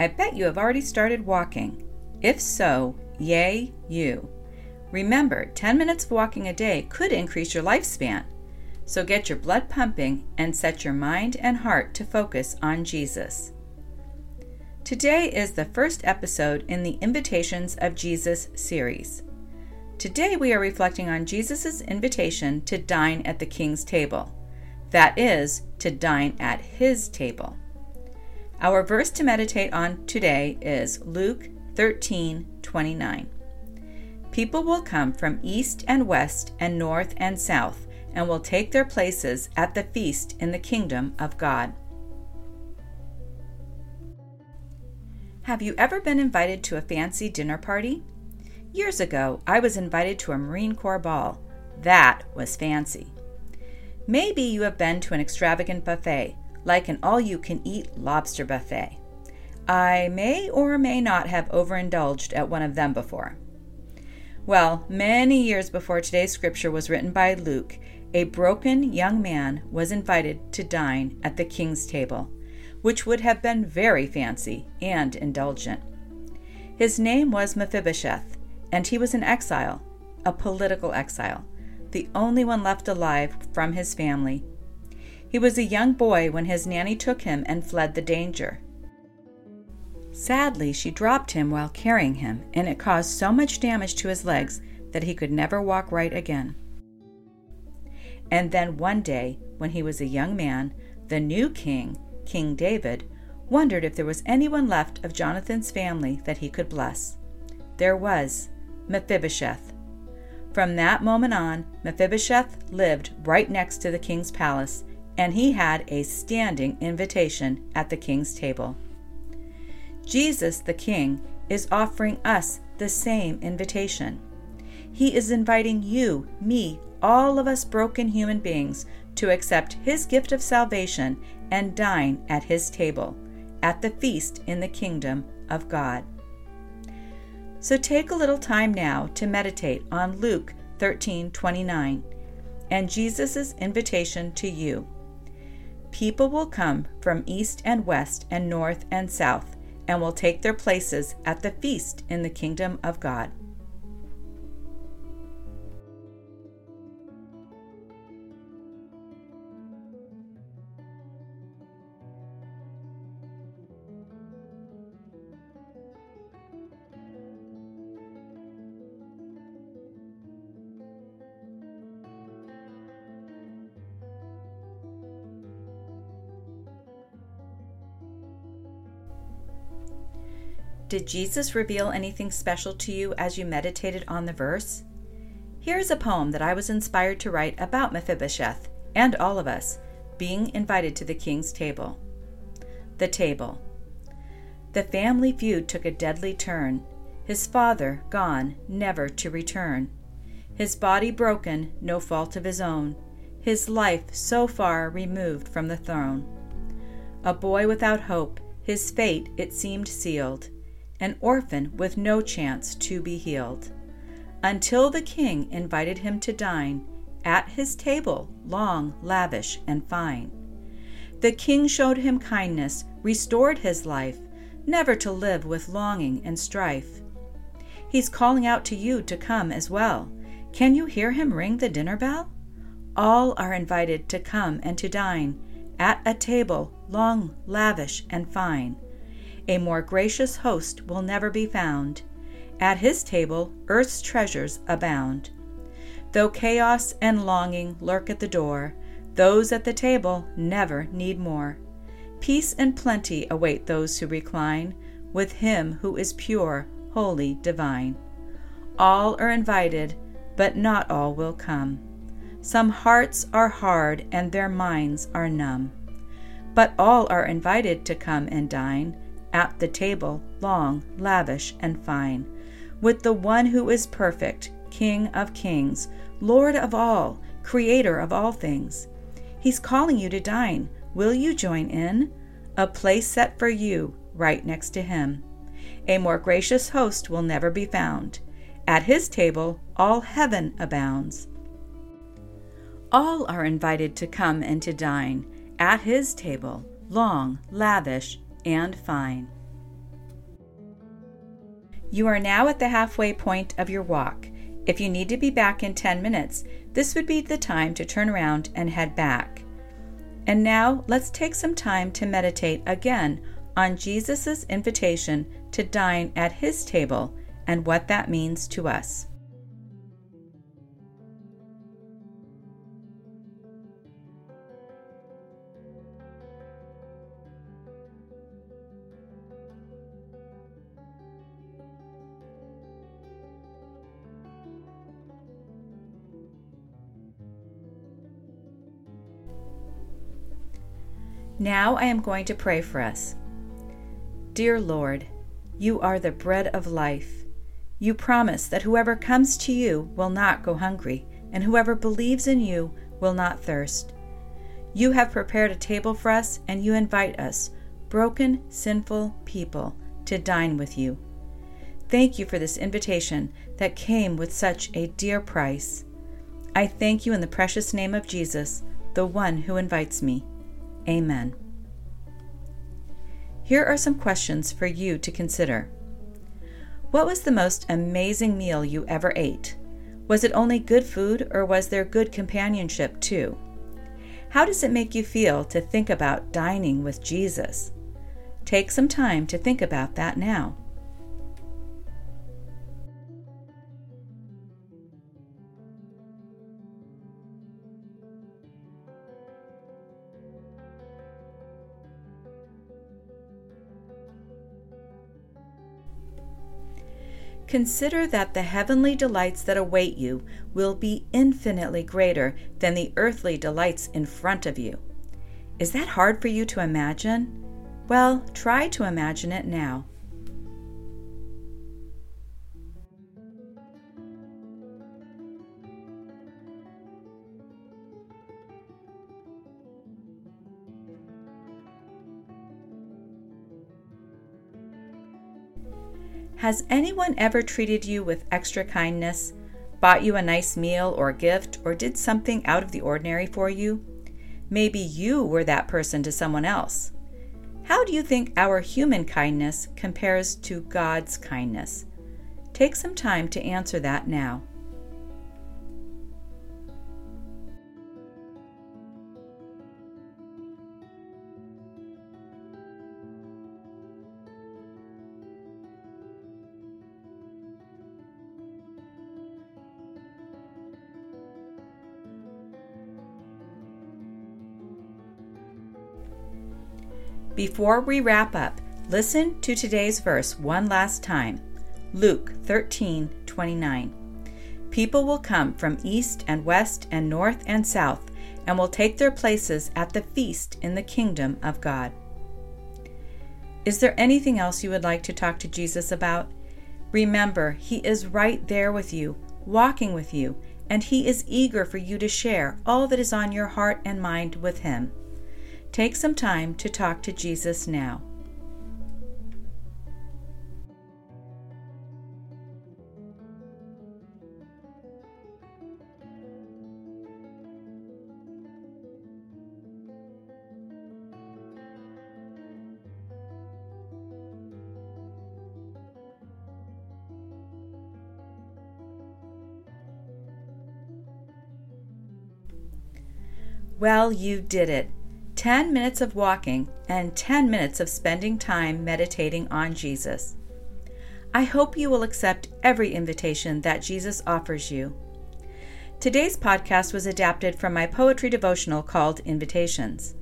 I bet you have already started walking. If so, yay, you. Remember, 10 minutes of walking a day could increase your lifespan. So get your blood pumping and set your mind and heart to focus on Jesus. Today is the first episode in the Invitations of Jesus series. Today we are reflecting on Jesus' invitation to dine at the king's table. That is, to dine at his table. Our verse to meditate on today is Luke 13 29. People will come from east and west and north and south and will take their places at the feast in the kingdom of God. Have you ever been invited to a fancy dinner party? Years ago, I was invited to a Marine Corps ball. That was fancy. Maybe you have been to an extravagant buffet, like an all you can eat lobster buffet. I may or may not have overindulged at one of them before. Well, many years before today's scripture was written by Luke, a broken young man was invited to dine at the king's table, which would have been very fancy and indulgent. His name was Mephibosheth, and he was an exile, a political exile, the only one left alive from his family. He was a young boy when his nanny took him and fled the danger. Sadly, she dropped him while carrying him, and it caused so much damage to his legs that he could never walk right again. And then one day, when he was a young man, the new king, King David, wondered if there was anyone left of Jonathan's family that he could bless. There was Mephibosheth. From that moment on, Mephibosheth lived right next to the king's palace, and he had a standing invitation at the king's table. Jesus, the King, is offering us the same invitation. He is inviting you, me, all of us broken human beings, to accept His gift of salvation and dine at His table, at the feast in the kingdom of God. So take a little time now to meditate on Luke 13:29 and Jesus' invitation to you. People will come from east and west and north and south and will take their places at the feast in the kingdom of God. Did Jesus reveal anything special to you as you meditated on the verse? Here's a poem that I was inspired to write about Mephibosheth and all of us being invited to the king's table. The table. The family feud took a deadly turn. His father gone, never to return. His body broken, no fault of his own. His life so far removed from the throne. A boy without hope, his fate it seemed sealed an orphan with no chance to be healed, until the king invited him to dine at his table, long, lavish, and fine. The king showed him kindness, restored his life, never to live with longing and strife. He's calling out to you to come as well. Can you hear him ring the dinner bell? All are invited to come and to dine at a table long, lavish, and fine. A more gracious host will never be found. At his table, earth's treasures abound. Though chaos and longing lurk at the door, those at the table never need more. Peace and plenty await those who recline with him who is pure, holy, divine. All are invited, but not all will come. Some hearts are hard and their minds are numb. But all are invited to come and dine at the table, long, lavish, and fine, with the one who is perfect, King of kings, Lord of all, Creator of all things. He's calling you to dine. Will you join in? A place set for you, right next to him. A more gracious host will never be found. At his table, all heaven abounds. All are invited to come and to dine at his table, long, lavish, and fine. You are now at the halfway point of your walk. If you need to be back in 10 minutes, this would be the time to turn around and head back. And now let's take some time to meditate again on Jesus' invitation to dine at his table and what that means to us. Now I am going to pray for us. Dear Lord, you are the bread of life. You promise that whoever comes to you will not go hungry, and whoever believes in you will not thirst. You have prepared a table for us, and you invite us, broken, sinful people, to dine with you. Thank you for this invitation that came with such a dear price. I thank you in the precious name of Jesus, the one who invites me. Amen. Here are some questions for you to consider. What was the most amazing meal you ever ate? Was it only good food or was there good companionship too? How does it make you feel to think about dining with Jesus? Take some time to think about that now. Consider that the heavenly delights that await you will be infinitely greater than the earthly delights in front of you. Is that hard for you to imagine? Well, try to imagine it now. Has anyone ever treated you with extra kindness, bought you a nice meal or gift, or did something out of the ordinary for you? Maybe you were that person to someone else. How do you think our human kindness compares to God's kindness? Take some time to answer that now. Before we wrap up, listen to today's verse one last time Luke 13 29. People will come from east and west and north and south and will take their places at the feast in the kingdom of God. Is there anything else you would like to talk to Jesus about? Remember, He is right there with you, walking with you, and He is eager for you to share all that is on your heart and mind with Him. Take some time to talk to Jesus now. Well, you did it. 10 minutes of walking, and 10 minutes of spending time meditating on Jesus. I hope you will accept every invitation that Jesus offers you. Today's podcast was adapted from my poetry devotional called Invitations.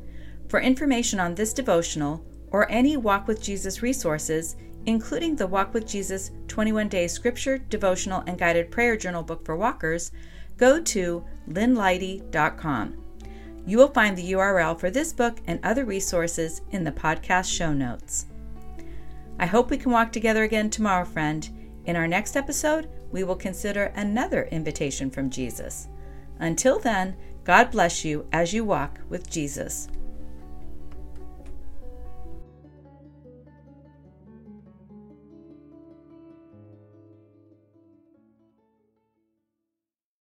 For information on this devotional or any Walk with Jesus resources, including the Walk with Jesus 21 Day Scripture, Devotional, and Guided Prayer Journal book for walkers, go to lynneleite.com. You will find the URL for this book and other resources in the podcast show notes. I hope we can walk together again tomorrow, friend. In our next episode, we will consider another invitation from Jesus. Until then, God bless you as you walk with Jesus.